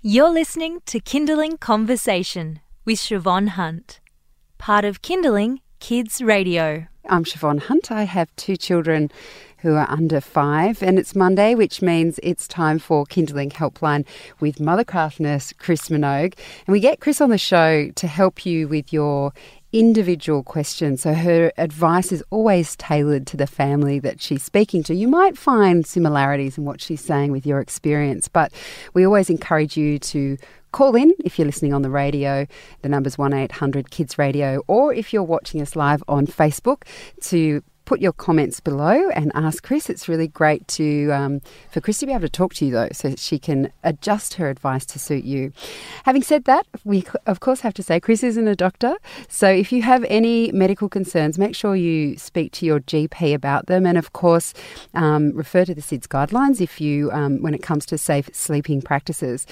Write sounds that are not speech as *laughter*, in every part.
You're listening to Kinderling Conversation with Siobhan Hunt, part of Kinderling Kids Radio. I'm Siobhan Hunt. I have two children who are under five, and it's Monday, which means it's time for Kinderling Helpline with Mothercraft nurse Chris Minogue. And we get Chris on the show to help you with your individual questions. So her advice is always tailored to the family that she's speaking to. You might find similarities in what she's saying with your experience, but we always encourage you to call in if you're listening on the radio. The number's 1 800 Kids Radio, or if you're watching us live on Facebook to put your comments below and ask Chris. It's really great to um, for Chris to be able to talk to you though, so she can adjust her advice to suit you. Having said that, we of course have to say Chris isn't a doctor, so if you have any medical concerns, make sure you speak to your GP about them, and of course um, refer to the SIDS guidelines if you um, when it comes to safe sleeping practices.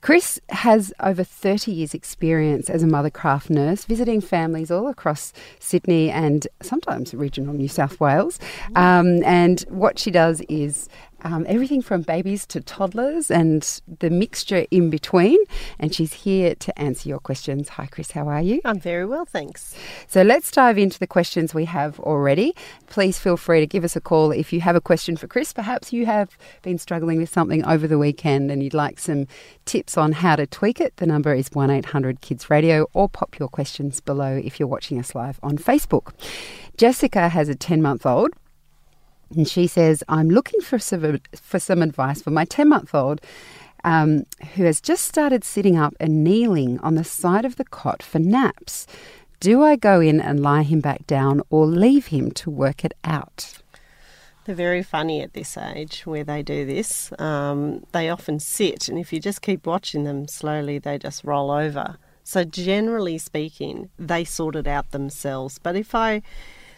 Chris has over 30 years' experience as a mothercraft nurse, visiting families all across Sydney and sometimes regional New South Wales. Um, and what she does is um, everything from babies to toddlers and the mixture in between. And she's here to answer your questions. Hi, Chris, how are you? I'm very well, thanks. So let's dive into the questions we have already. Please feel free to give us a call if you have a question for Chris. Perhaps you have been struggling with something over the weekend and you'd like some tips on how to tweak it. The number is 1 800 Kids Radio or pop your questions below if you're watching us live on Facebook. Jessica has a 10 month old and she says, I'm looking for some, for some advice for my 10 month old um, who has just started sitting up and kneeling on the side of the cot for naps. Do I go in and lie him back down or leave him to work it out? They're very funny at this age where they do this. Um, they often sit, and if you just keep watching them slowly, they just roll over. So, generally speaking, they sort it out themselves. But if I,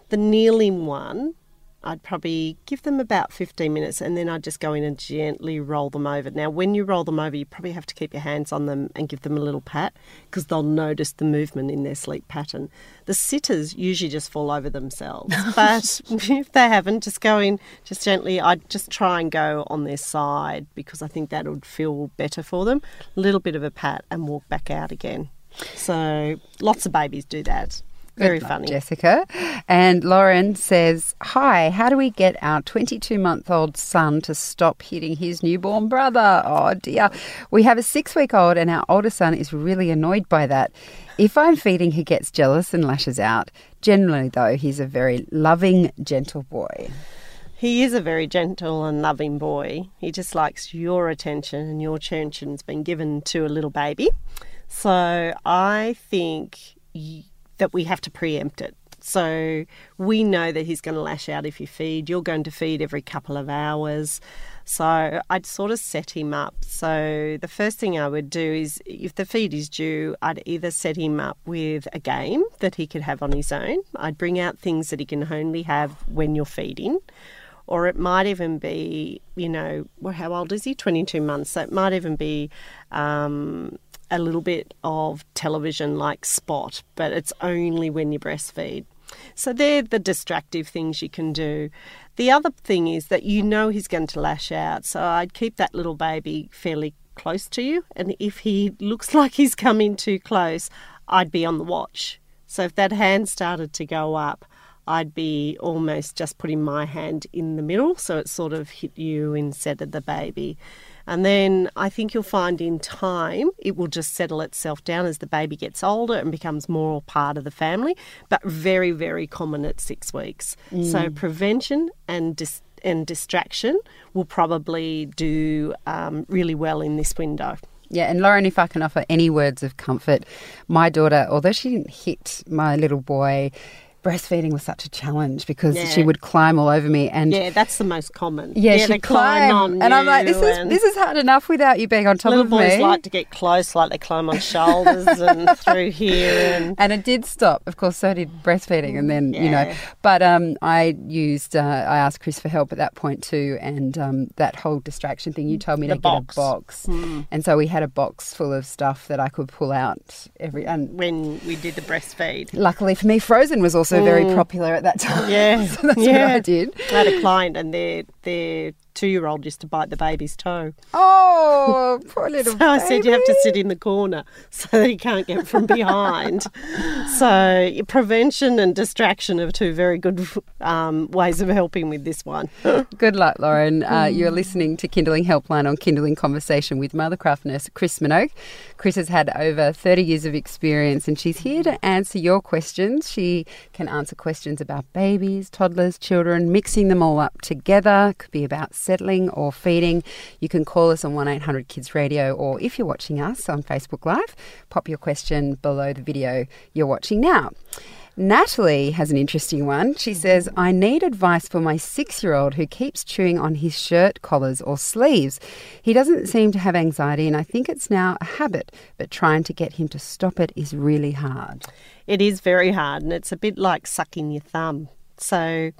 the kneeling one, I'd probably give them about 15 minutes and then I'd just go in and gently roll them over. Now, when you roll them over, you probably have to keep your hands on them and give them a little pat because they'll notice the movement in their sleep pattern. The sitters usually just fall over themselves, *laughs* but if they haven't, just go in just gently. I'd just try and go on their side because I think that would feel better for them. A little bit of a pat and walk back out again. So, lots of babies do that. Very Good luck, funny. Jessica. And Lauren says, Hi, how do we get our 22 month old son to stop hitting his newborn brother? Oh dear. We have a six week old, and our older son is really annoyed by that. If I'm feeding, he gets jealous and lashes out. Generally, though, he's a very loving, gentle boy. He is a very gentle and loving boy. He just likes your attention, and your attention's been given to a little baby. So I think that we have to preempt it. So we know that he's going to lash out if you feed. You're going to feed every couple of hours. So I'd sort of set him up. So the first thing I would do is if the feed is due, I'd either set him up with a game that he could have on his own. I'd bring out things that he can only have when you're feeding. Or it might even be, you know, well, how old is he? 22 months. So it might even be um, a little bit of television like spot, but it's only when you breastfeed. So they're the distractive things you can do. The other thing is that you know he's going to lash out, so I'd keep that little baby fairly close to you, and if he looks *laughs* like he's coming too close, I'd be on the watch. So if that hand started to go up, I'd be almost just putting my hand in the middle so it sort of hit you instead of the baby. And then I think you'll find in time it will just settle itself down as the baby gets older and becomes more part of the family, but very, very common at six weeks. So prevention and dis- and distraction will probably do um, really well in this window. Yeah, and Lauren, if I can offer any words of comfort, my daughter, although she didn't hit my little boy, breastfeeding was such a challenge because Yeah. she would climb all over me and Yeah, that's the most common. Yeah, they she'd climb, on and I'm like, this is this is hard enough without you being on top little of boys me. like to get close, like they climb on shoulders *laughs* and through here and *laughs* and it did stop. Of course, so did breastfeeding, and then you know. But um, I used, uh, I asked Chris for help at that point too, and um, that whole distraction thing. You told me The to box. get a box, and so we had a box full of stuff that I could pull out every. And when we did the breastfeed. luckily for me, Frozen was also very popular at that time. *laughs* Yeah, so that's yeah. what I did. I had a client and their their two-year-old used to bite the baby's toe. Oh, poor *laughs* little So I said you have to sit in the corner *laughs* so that he can't get from behind. *laughs* so prevention and distraction are two very good um, ways of helping with this one. Good luck, Lauren. Uh, you're listening to Kinderling Helpline on Kinderling Conversation with Mothercraft nurse Chris Minogue. Chris has had over 30 years of experience and she's here to answer your questions. She can answer questions about babies, toddlers, children, mixing them all up together. Could be about settling or feeding. You can call us on 1 800 Kids Radio or if you're watching us on Facebook Live, pop your question below the video you're watching now. Natalie has an interesting one. She mm-hmm. says, I need advice for my six year old who keeps chewing on his shirt collars or sleeves. He doesn't seem to have anxiety, and I think it's now a habit, but trying to get him to stop it is really hard. It is very hard, and it's a bit like sucking your thumb. So,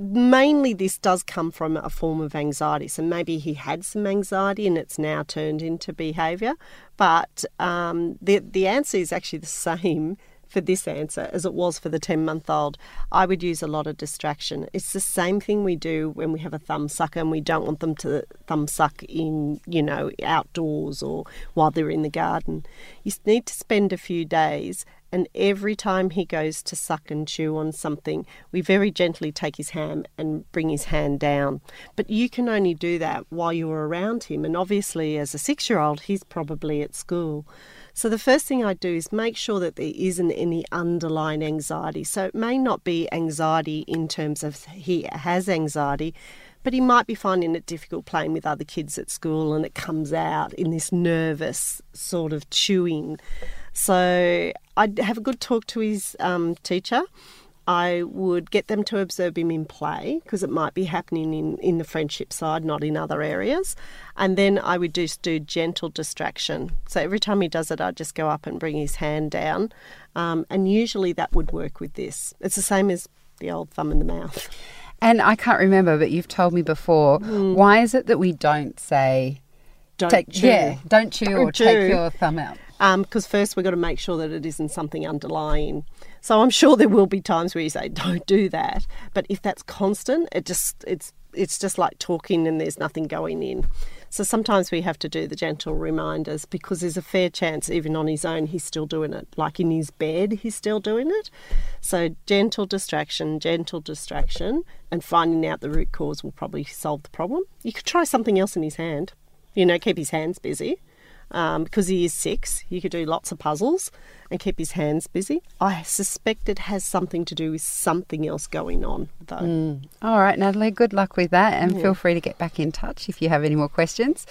mainly this does come from a form of anxiety. So, maybe he had some anxiety and it's now turned into behaviour. But um, the, the answer is actually the same for this answer as it was for the 10 month old. I would use a lot of distraction. It's the same thing we do when we have a thumb sucker and we don't want them to thumb suck in, you know, outdoors or while they're in the garden. You need to spend a few days and every time he goes to suck and chew on something, we very gently take his hand and bring his hand down. But you can only do that while you're around him. And obviously, as a six year old, he's probably at school. So the first thing I do is make sure that there isn't any underlying anxiety. So it may not be anxiety in terms of he has anxiety, but he might be finding it difficult playing with other kids at school and it comes out in this nervous sort of chewing. So I'd have a good talk to his um, teacher. I would get them to observe him in play because it might be happening in, in the friendship side, not in other areas. And then I would just do gentle distraction. So every time he does it, I'd just go up and bring his hand down. Um, and usually that would work with this. It's the same as the old thumb in the mouth. And I can't remember, but you've told me before. Why is it that we don't say, Don't take, chew. yeah, don't chew or Don't take chew. your thumb out? Um, because first we've got to make sure that it isn't something underlying. So I'm sure there will be times where you say, "Don't do that," but if that's constant, it just it's it's just like talking and there's nothing going in. So sometimes we have to do the gentle reminders because there's a fair chance, even on his own, he's still doing it. Like in his bed, he's still doing it. So gentle distraction, gentle distraction, and finding out the root cause will probably solve the problem. You could try something else in his hand, you know, keep his hands busy um, because he is six, you could do lots of puzzles and keep his hands busy. I suspect it has something to do with something else going on, though. All right, Natalie, good luck with that, and feel free to get back in touch if you have any more questions.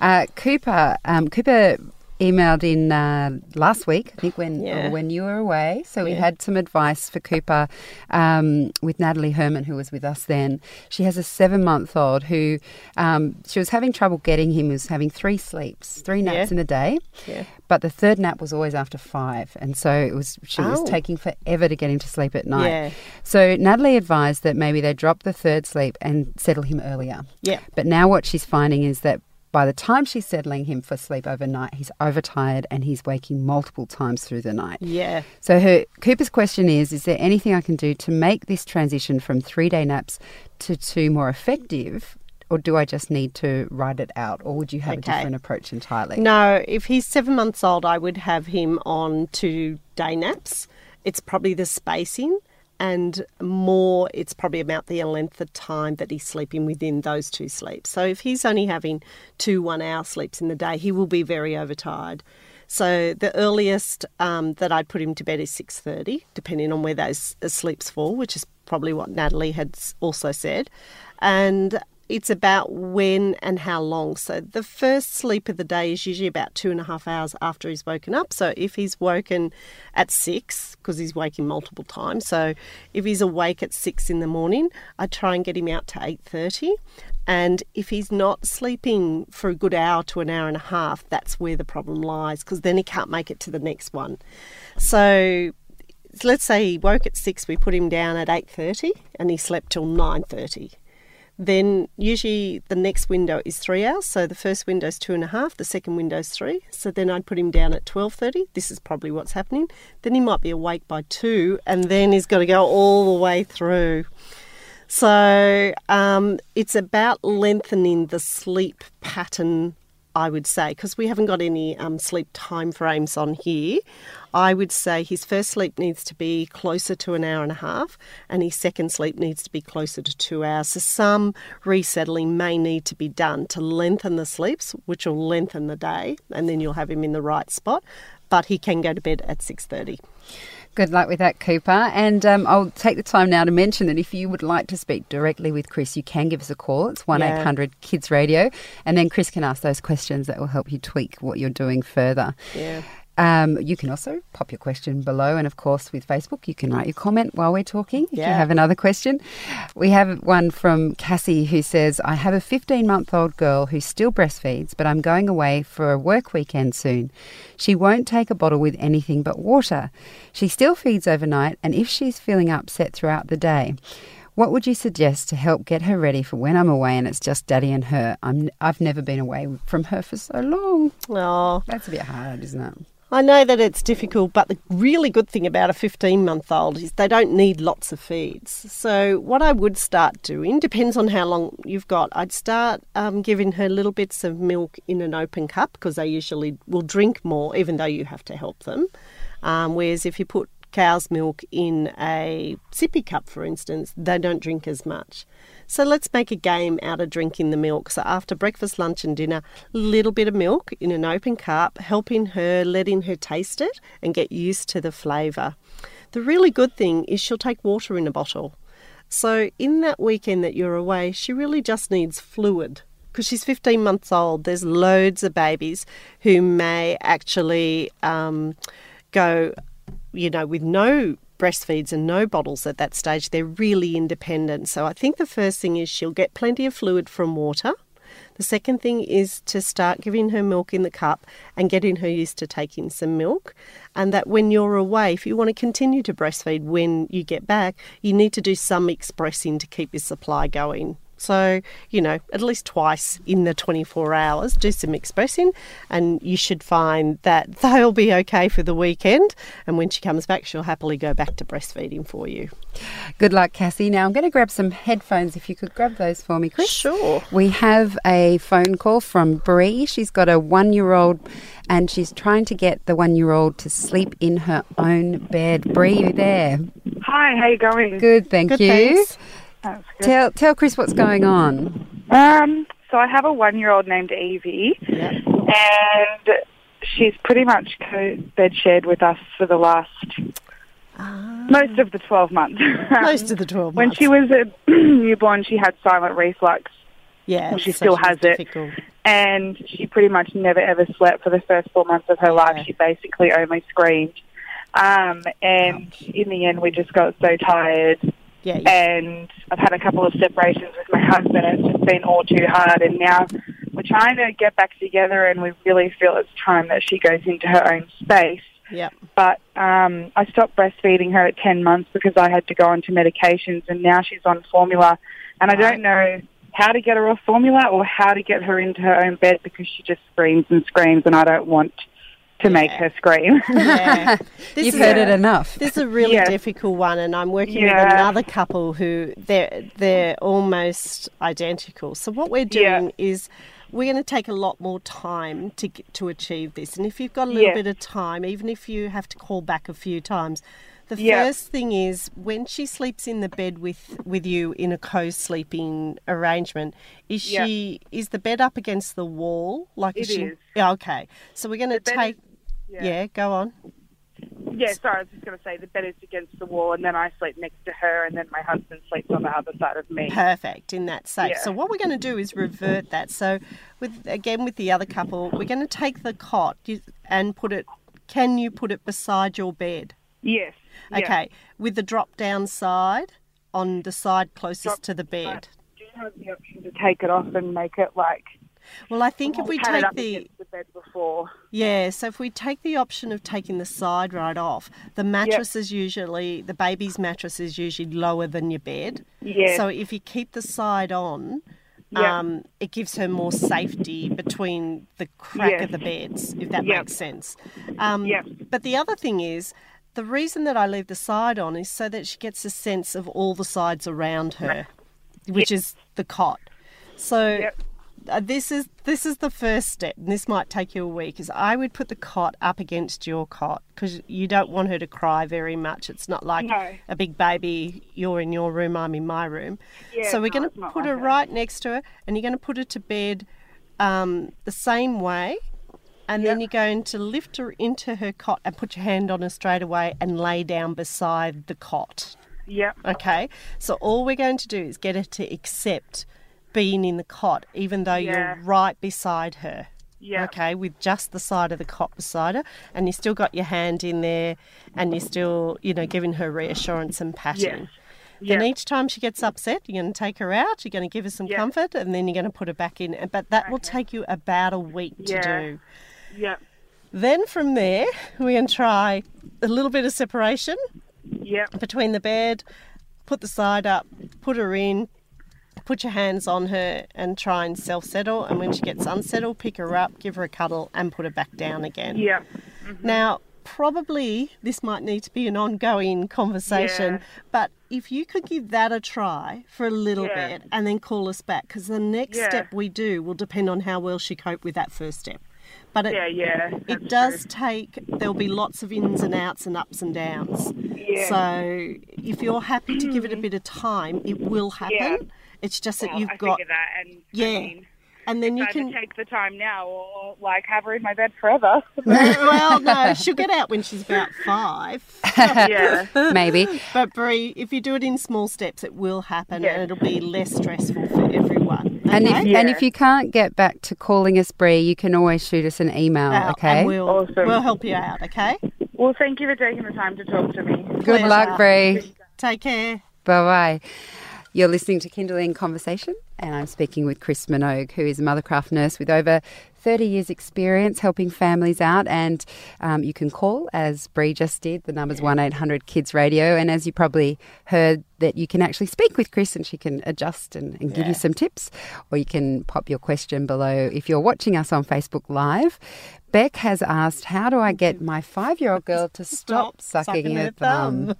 Uh, Cooper, um, Cooper emailed in uh, last week, I think, when Yeah. when you were away. So we Yeah. had some advice for Cooper um, with Natalie Herman, who was with us then. She has a seven month old who um, she was having trouble getting him. Was having three sleeps, three naps Yeah. in a day. Yeah. But the third nap was always after five, and so it was she was Oh. taking forever to get him to sleep at night. So Natalie advised that maybe they drop the third sleep and settle him earlier. Yeah. But now what she's finding is that by the time she's settling him for sleep overnight, he's overtired and he's waking multiple times through the night. Yeah. So her Cooper's question is: Is there anything I can do to make this transition from three-day naps to two more effective, or do I just need to ride it out, or would you have a different approach entirely? No, if he's seven months old, I would have him on two day naps. It's probably the spacing and more, it's probably about the length of time that he's sleeping within those two sleeps. So if he's only having two one hour sleeps in the day, he will be very overtired. So the earliest um, that I'd put him to bed is six thirty, depending on where those uh, sleeps fall, which is probably what Natalie had also said, and it's about when and how long. So the first sleep of the day is usually about two and a half hours after he's woken up. So if he's woken at six, because he's waking multiple times, so if he's awake at six in the morning, I try and get him out to eight thirty. And if he's not sleeping for a good hour to an hour and a half, that's where the problem lies, because then he can't make it to the next one. So let's say he woke at six, we put him down at eight thirty, and he slept till nine thirty. Then usually the next window is three hours. So the first window is two and a half, the second window is three. So then I'd put him down at twelve thirty. This is probably what's happening. Then he might be awake by two, and then he's got to go all the way through. So um, it's about lengthening the sleep pattern, I would say, because we haven't got any um, sleep time frames on here. I would say his first sleep needs to be closer to an hour and a half, and his second sleep needs to be closer to two hours. So some resettling may need to be done to lengthen the sleeps, which will lengthen the day, and then you'll have him in the right spot. But he can go to bed at six thirty. Good luck with that, Cooper. And um, I'll take the time now to mention that if you would like to speak directly with Chris, you can give us a call. It's 1 Yeah. 800 Kids Radio. And then Chris can ask those questions that will help you tweak what you're doing further. Yeah. Um, you can also pop your question below, and of course, with Facebook, you can write your comment while we're talking if you have another question. We have one from Cassie who says, I have a 15 month old girl who still breastfeeds, but I'm going away for a work weekend soon. She won't take a bottle with anything but water. She still feeds overnight, and if she's feeling upset throughout the day, what would you suggest to help get her ready for when I'm away and it's just daddy and her? I'm, I've never been away from her for so long. Oh, That's a bit hard, isn't it? I know that it's difficult, but the really good thing about a 15 month old is they don't need lots of feeds. So, what I would start doing depends on how long you've got. I'd start um, giving her little bits of milk in an open cup because they usually will drink more, even though you have to help them. Um, whereas if you put cow's milk in a sippy cup, for instance, they don't drink as much. So let's make a game out of drinking the milk. So after breakfast, lunch, and dinner, a little bit of milk in an open cup, helping her, letting her taste it and get used to the flavour. The really good thing is she'll take water in a bottle. So in that weekend that you're away, she really just needs fluid. Because she's 15 months old, there's loads of babies who may actually um, go, you know, with no breastfeeds and no bottles at that stage. They're really independent. So I think the first thing is she'll get plenty of fluid from water. The second thing is to start giving her milk in the cup and getting her used to taking some milk. And that when you're away, if you want to continue to breastfeed when you get back, you need to do some expressing to keep your supply going. So, you know, at least twice in the 24 hours, do some expressing, and you should find that *laughs* they'll be okay for the weekend. And when she comes back, she'll happily go back to breastfeeding for you. Good luck, Cassie. Now I'm going to grab some headphones. If you could grab those for me, Chris. Sure. We have a phone call from Bree. She's got a one-year-old, and she's trying to get the one-year-old to sleep in her own bed. Bree, you there? Hi, how you going? Good, thank Good, you. thanks. Tell tell Chris what's going on. Um, so I have a one-year-old named Evie, Yeah. and she's pretty much co-bed shared with us for the last most of the twelve months. *laughs* Most of the *laughs* 12 months. when she was a *clears throat* newborn, she had silent reflux, yeah, well, she still has it. difficult. and she pretty much never ever slept for the first four months of her life. She basically only screamed. Um, and in the end, we just got so tired Yeah, and I've had a couple of separations with my *laughs* husband. and It's just been all too hard, and now we're trying to get back together, and we really feel it's time that she goes into her own space. yeah. But um, I stopped breastfeeding her at 10 months because I had to go onto medications, and now she's on formula, and I don't know how to get her off formula or how to get her into her own bed because she just screams and screams, and I don't want to make her scream. *laughs* yeah. *laughs* You've is heard a- it enough. *laughs* This is a really Yeah. difficult one, and I'm working Yeah. with another couple who they're they're almost identical. So what we're Yeah. doing is we're going to take a lot more time to get, to achieve this. And if you've got a little Yeah. bit of time, even if you have to call back a few times, the Yeah. first thing is when she sleeps in the bed with with you in a co-sleeping arrangement, is Yeah. she is the bed up against the wall? Like It she? is. Okay. So we're going to bed take. is- yeah. Go on. Yeah, sorry, I was just going to say the bed is against the wall, and then I sleep next to her, and then my husband sleeps on the other side of me. perfect in that safe. Yeah. So what we're going to do is revert that. So with again with the other couple, we're going to take the cot and put it. Can you put it beside your bed? Yes. yeah. Okay, with the drop down side on the side closest Drop- to the bed. Do you have the option to take it off and make it like? Well, I think if we I've had it take the the bed before. yeah, so if we take the option of taking the side right off, the mattress is usually the baby's mattress is usually lower than your bed. Yeah. So if you keep the side on, Yeah. um, it gives her more safety between the crack Yes. of the beds, if that Yep. makes sense. Um, Yep. But the other thing is, the reason that I leave the side on is so that she gets a sense of all the sides around her. which is the cot. So Yep. This is this is the first step. And this might take you a week. Is I would put the cot up against your cot because you don't want her to cry very much. It's not like No. a big baby. You're in your room. I'm in my room. Yeah, so we're no, going to put like her that. right next to her, and you're going to put her to bed um, the same way. And then you're going to lift her into her cot and put your hand on her straight away and lay down beside the cot. Yep. Okay, so all we're going to do is get her to accept being in the cot, even though Yeah. you're right beside her. Yeah. Okay, with just the side of the cot beside her, and you still got your hand in there, and you're still, you know, giving her reassurance and patting. Yes. Then Yeah. each time she gets upset, you're going to take her out, you're going to give her some Yeah. comfort, and then you're going to put her back in. But that will take you about a week to do. Yep. Then from there, we're going to try a little bit of separation Yep. between the bed, put the side up, put her in, put your hands on her and try and self settle. And when she gets unsettled, pick her up, give her a cuddle, and put her back down again. Yep. Mm-hmm. Now, probably this might need to be an ongoing conversation, Yeah. but if you could give that a try for a little Yeah. bit and then call us back, because the next Yeah. step we do will depend on how well she coped with that first step. But it, Yeah. Yeah. it does true. take, there'll be lots of ins and outs and ups and downs. Yeah. So if you're happy to give it a mm. bit of time, it will happen. Yeah. It's just that Well, you've I got, figure that, and Yeah. I mean, and then you can. take the time now or like have her in my bed forever. *laughs* *laughs* well, no, she'll get out when she's about five. *laughs* yeah. Maybe. But Bree, if you do it in small steps, it will happen, Yeah. and it'll be less stressful for everyone. And if okay? and if you can't get back to calling us, Bree, you can always shoot us an email. Uh, okay. and we'll Awesome. we'll help you out. Okay. Well, thank you for taking the time to talk to me. Good pleasure. luck, Bree. Take care. Bye bye. You're listening to Kinderling Conversation, and I'm speaking with Chris Minogue, who is a mothercraft nurse with over 30 years' experience helping families out. And um, you can call, as Bree just did, the number's 1 800 Kids Radio. And as you probably heard, that you can actually speak with Chris and she can adjust and, and give you some tips, or you can pop your question below if you're watching us on Facebook Live. Beck has asked, How do I get my five year old girl to *laughs* stop, sucking, her thumb?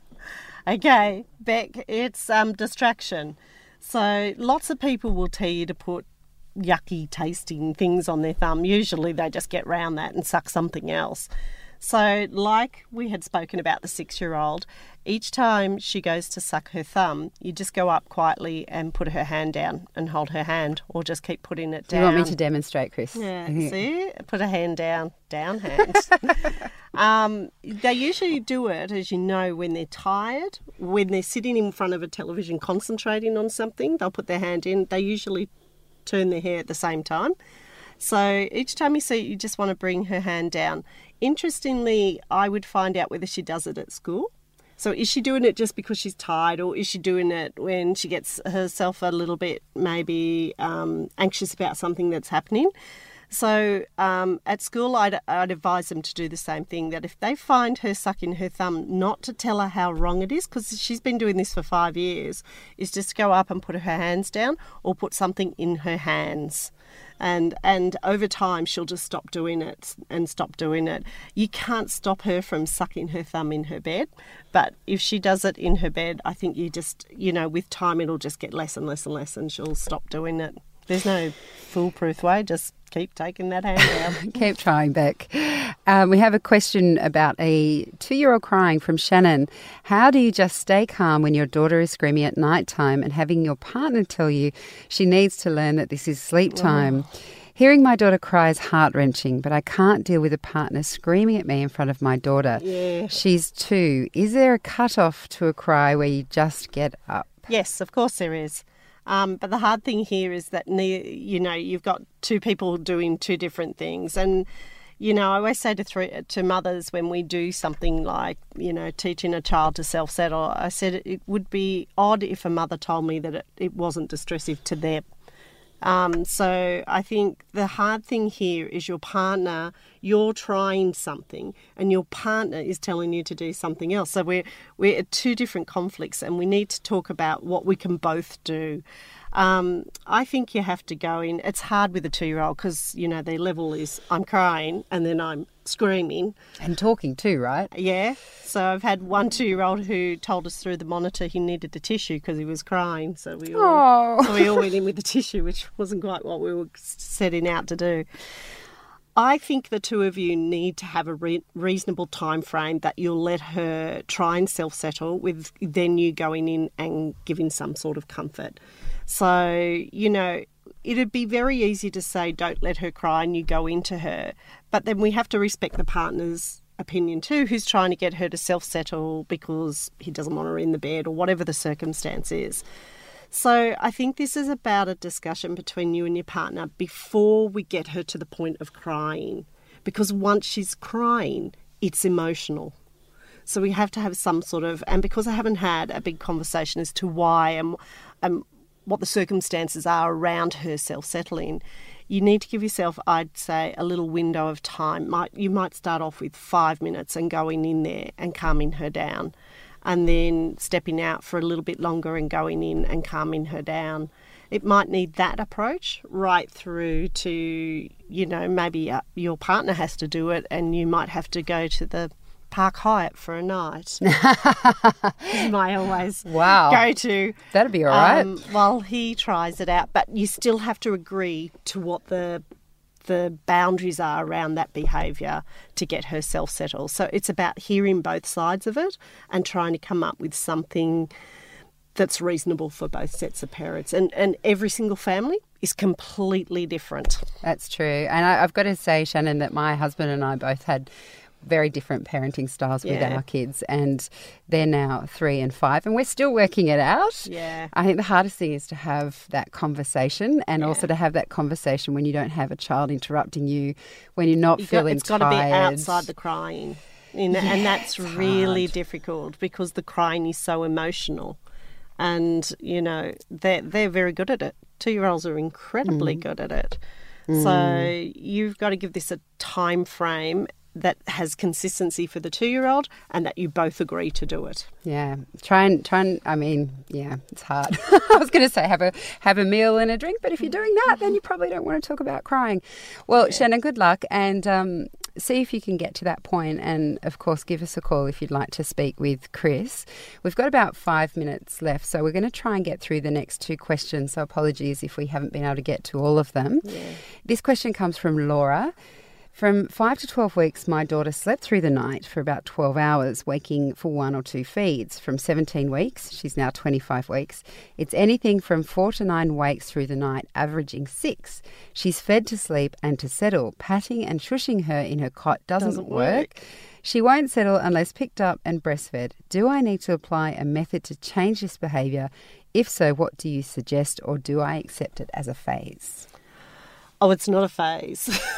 Okay, Beck, it's um, distraction. So lots of people will tell you to put yucky tasting things on their thumb. Usually they just get round that and suck something else. So, like we had spoken about the six year old, each time she goes to suck her thumb, you just go up quietly and put her hand down and hold her hand, or just keep putting it Do down. you want me to demonstrate, Chris? *laughs* Yeah, see, put a hand down, down hand. *laughs* um, they usually do it, as you know, when they're tired, when they're sitting in front of a television concentrating on something. They'll put their hand in. They usually turn their hair at the same time. So each time you see it, you just want to bring her hand down. Interestingly, I would find out whether she does it at school. So is she doing it just because she's tired, or is she doing it when she gets herself a little bit maybe um, anxious about something that's happening? So um, at school, I'd, I'd advise them to do the same thing. That if they find her sucking her thumb, not to tell her how wrong it is, because she's been doing this for five years, is just go up and put her hands down, or put something in her hands and and over time she'll just stop doing it and stop doing it. You can't stop her from sucking her thumb in her bed, but if she does it in her bed, I think you just you know with time it'll just get less and less and less, and she'll stop doing it. There's no foolproof way. Just keep taking that hand down. *laughs* Keep trying, Beck. Um, we have a question about a two year old crying from Shannon. How do you just stay calm when your daughter is screaming at night time and having your partner tell you she needs to learn that this is sleep time? Hearing my daughter cry is heart wrenching, but I can't deal with a partner screaming at me in front of my daughter. Yeah. She's two. Is there a cut off to a cry where you just get up? Yes, of course there is. Um, but the hard thing here is that you know you've got two people doing two different things, and you know I always say to three, to mothers when we do something like you know teaching a child to self settle, I said it would be odd if a mother told me that it, it wasn't distressive to them. Um, so I think the hard thing here is your partner. You're trying something and your partner is telling you to do something else. So we're we're at two different conflicts, and we need to talk about what we can both do. Um, I think you have to go in. It's hard with a two-year-old because you know their level is I'm crying and then I'm screaming and talking too, right? Yeah. So I've had one two-year-old who told us through the monitor he needed a tissue because he was crying. So we all so we all went in with the tissue, which wasn't quite what we were setting out to do. I think the two of you need to have a re- reasonable time frame that you'll let her try and self settle with then you going in and giving some sort of comfort. So, you know, it'd be very easy to say, don't let her cry and you go into her. But then we have to respect the partner's opinion too, who's trying to get her to self settle because he doesn't want her in the bed or whatever the circumstance is. So I think this is about a discussion between you and your partner before we get her to the point of crying. Because once she's crying, it's emotional. So we have to have some sort of, and because I haven't had a big conversation as to why and, and what the circumstances are around her self settling, you need to give yourself, I'd say, a little window of time. Might you might start off with five minutes and going in there and calming her down, and then stepping out for a little bit longer and going in and calming her down. It might need that approach right through to, you know, maybe uh, your partner has to do it and you might have to go to the Park Hyatt for a night. *laughs* my always wow. go to. That'd be all right. Um, while he tries it out, but you still have to agree to what the the boundaries are around that behaviour to get herself settled. So it's about hearing both sides of it and trying to come up with something that's reasonable for both sets of parents. And and every single family is completely different. That's true. And I, I've got to say, Shannon, that my husband and I both had very different parenting styles with Yeah. our kids, and they're now three and five, and we're still working it out. Yeah. I think the hardest thing is to have that conversation, and also to have that conversation when you don't have a child interrupting you, when you're not You got- feeling it's got to be outside the crying. In, and that's really difficult because the crying is so emotional. And, you know, they're, they're very good at it. Two year olds are incredibly mm. good at it. Mm. So you've got to give this a time frame that has consistency for the two year old and that you both agree to do it. Yeah, try and try and. I mean, yeah, it's hard. *laughs* I was going to say have a have a meal and a drink, but if you're doing that, then you probably don't want to talk about crying. Well, Shannon, good luck, and um, see if you can get to that point. And of course, give us a call if you'd like to speak with Chris. We've got about five minutes left, so we're going to try and get through the next two questions. So apologies if we haven't been able to get to all of them. This question comes from Laura. From 5 to 12 weeks, my daughter slept through the night for about 12 hours, waking for one or two feeds. From 17 weeks, she's now 25 weeks, it's anything from 4 to 9 wakes through the night, averaging 6. She's fed to sleep and to settle. Patting and shushing her in her cot doesn't, Doesn't work. work. She won't settle unless picked up and breastfed. Do I need to apply a method to change this behaviour? If so, what do you suggest, or do I accept it as a phase? Oh, it's not a phase. *laughs*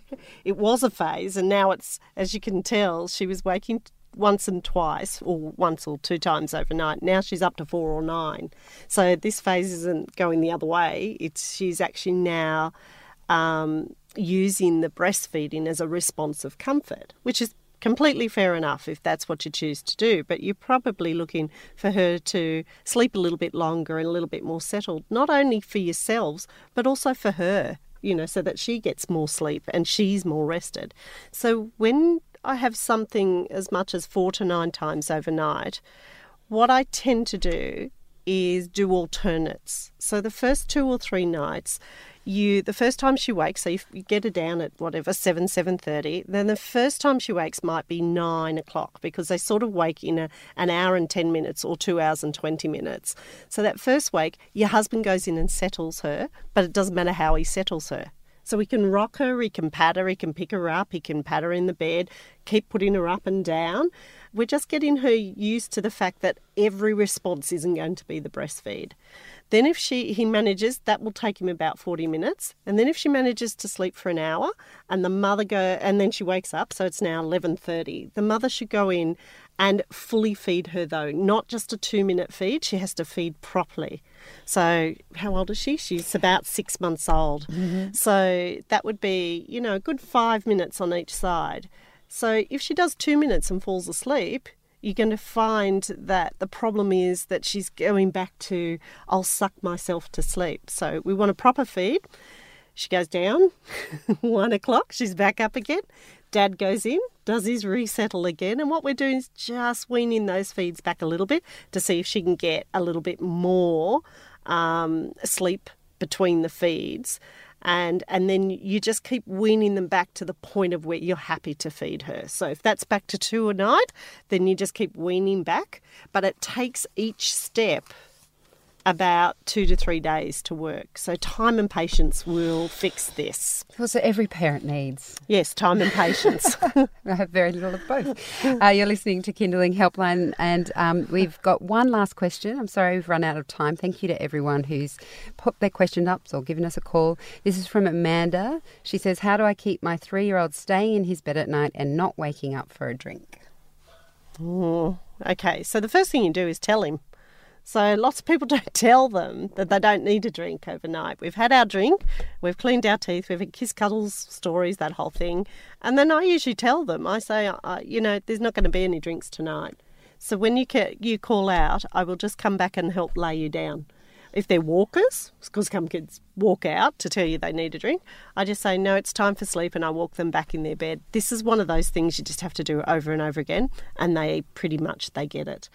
*laughs* it was a phase, and now it's, as you can tell, she was waking once and twice, or once or two times overnight. Now she's up to four or nine. So this phase isn't going the other way. It's she's actually now um, using the breastfeeding as a response of comfort, which is completely fair enough if that's what you choose to do. But you're probably looking for her to sleep a little bit longer and a little bit more settled, not only for yourselves, but also for her, you know, so that she gets more sleep and she's more rested. So when I have something as much as four to nine times overnight, what I tend to do is do alternates. So the first two or three nights, you the first time she wakes, so you, you get her down at whatever seven seven thirty. Then the first time she wakes might be nine o'clock because they sort of wake in a, an hour and ten minutes or two hours and twenty minutes. So that first wake, your husband goes in and settles her, but it doesn't matter how he settles her. So he can rock her, he can pat her, he can pick her up, he can pat her in the bed, keep putting her up and down. We're just getting her used to the fact that every response isn't going to be the breastfeed. Then if she he manages, that will take him about 40 minutes. And then if she manages to sleep for an hour and the mother go and then she wakes up, so it's now 11:30. The mother should go in and fully feed her though, not just a 2-minute feed. She has to feed properly. So, how old is she? She's about 6 months old. Mm-hmm. So, that would be, you know, a good 5 minutes on each side. So, if she does 2 minutes and falls asleep, you're going to find that the problem is that she's going back to, I'll suck myself to sleep. So we want a proper feed. She goes down, *laughs* one o'clock, she's back up again. Dad goes in, does his resettle again. And what we're doing is just weaning those feeds back a little bit to see if she can get a little bit more um, sleep between the feeds and and then you just keep weaning them back to the point of where you're happy to feed her. So if that's back to two a night, then you just keep weaning back. But it takes each step about two to three days to work. So time and patience will fix this. Well, so every parent needs. Yes, time and patience. *laughs* I have very little of both. Uh, you're listening to Kinderling Helpline, and um, we've got one last question. I'm sorry we've run out of time. Thank you to everyone who's put their question up or given us a call. This is from Amanda. She says, How do I keep my three year old staying in his bed at night and not waking up for a drink? Oh, okay, so the first thing you do is tell him. So lots of people *laughs* don't tell them that they don't need to drink overnight. We've had our drink, we've cleaned our teeth, we've had kiss cuddles stories, that whole thing, and then I usually tell them. I say, uh, you know, there's not going to be any drinks tonight. So when you ca- you call out, I will just come back and help lay you down. If they're walkers, because some kids walk out to tell you they need a drink, I just say, no, it's time for sleep, and I walk them back in their bed. This is one of those things you just have to do over and over again, and they pretty much they get it.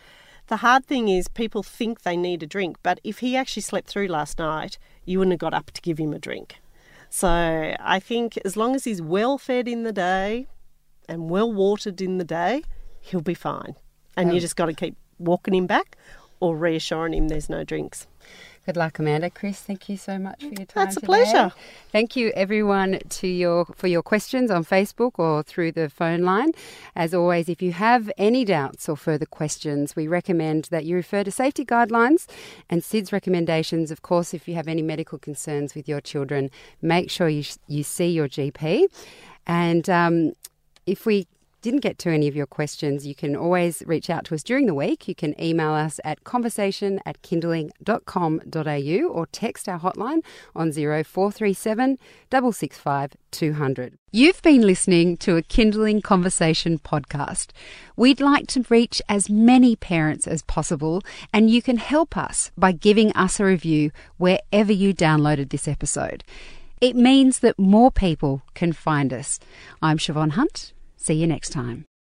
The hard thing is people think they need a drink, but if he actually slept through last night, you wouldn't have got up to give him a drink. So I think as long as he's well fed in the day and well watered in the day, he'll be fine. And you oh. just got to keep walking him back or reassuring him there's no drinks. Good luck, Amanda. Chris, thank you so much for your time. That's a today. pleasure. Thank you, everyone, to your for your questions on Facebook or through the phone line. As always, if you have any doubts or further questions, we recommend that you refer to safety guidelines and SIDS recommendations. Of course, if you have any medical concerns with your children, make sure you you see your GP. And um, if we didn't get to any of your questions, you can always reach out to us during the week. You can email us at conversation at kinderling.com.au or text our hotline on 0437 665 200. You've been listening to a Kinderling Conversation podcast. We'd like to reach as many parents as possible, and you can help us by giving us a review wherever you downloaded this episode. It means that more people can find us. I'm Siobhan Hunt. See you next time.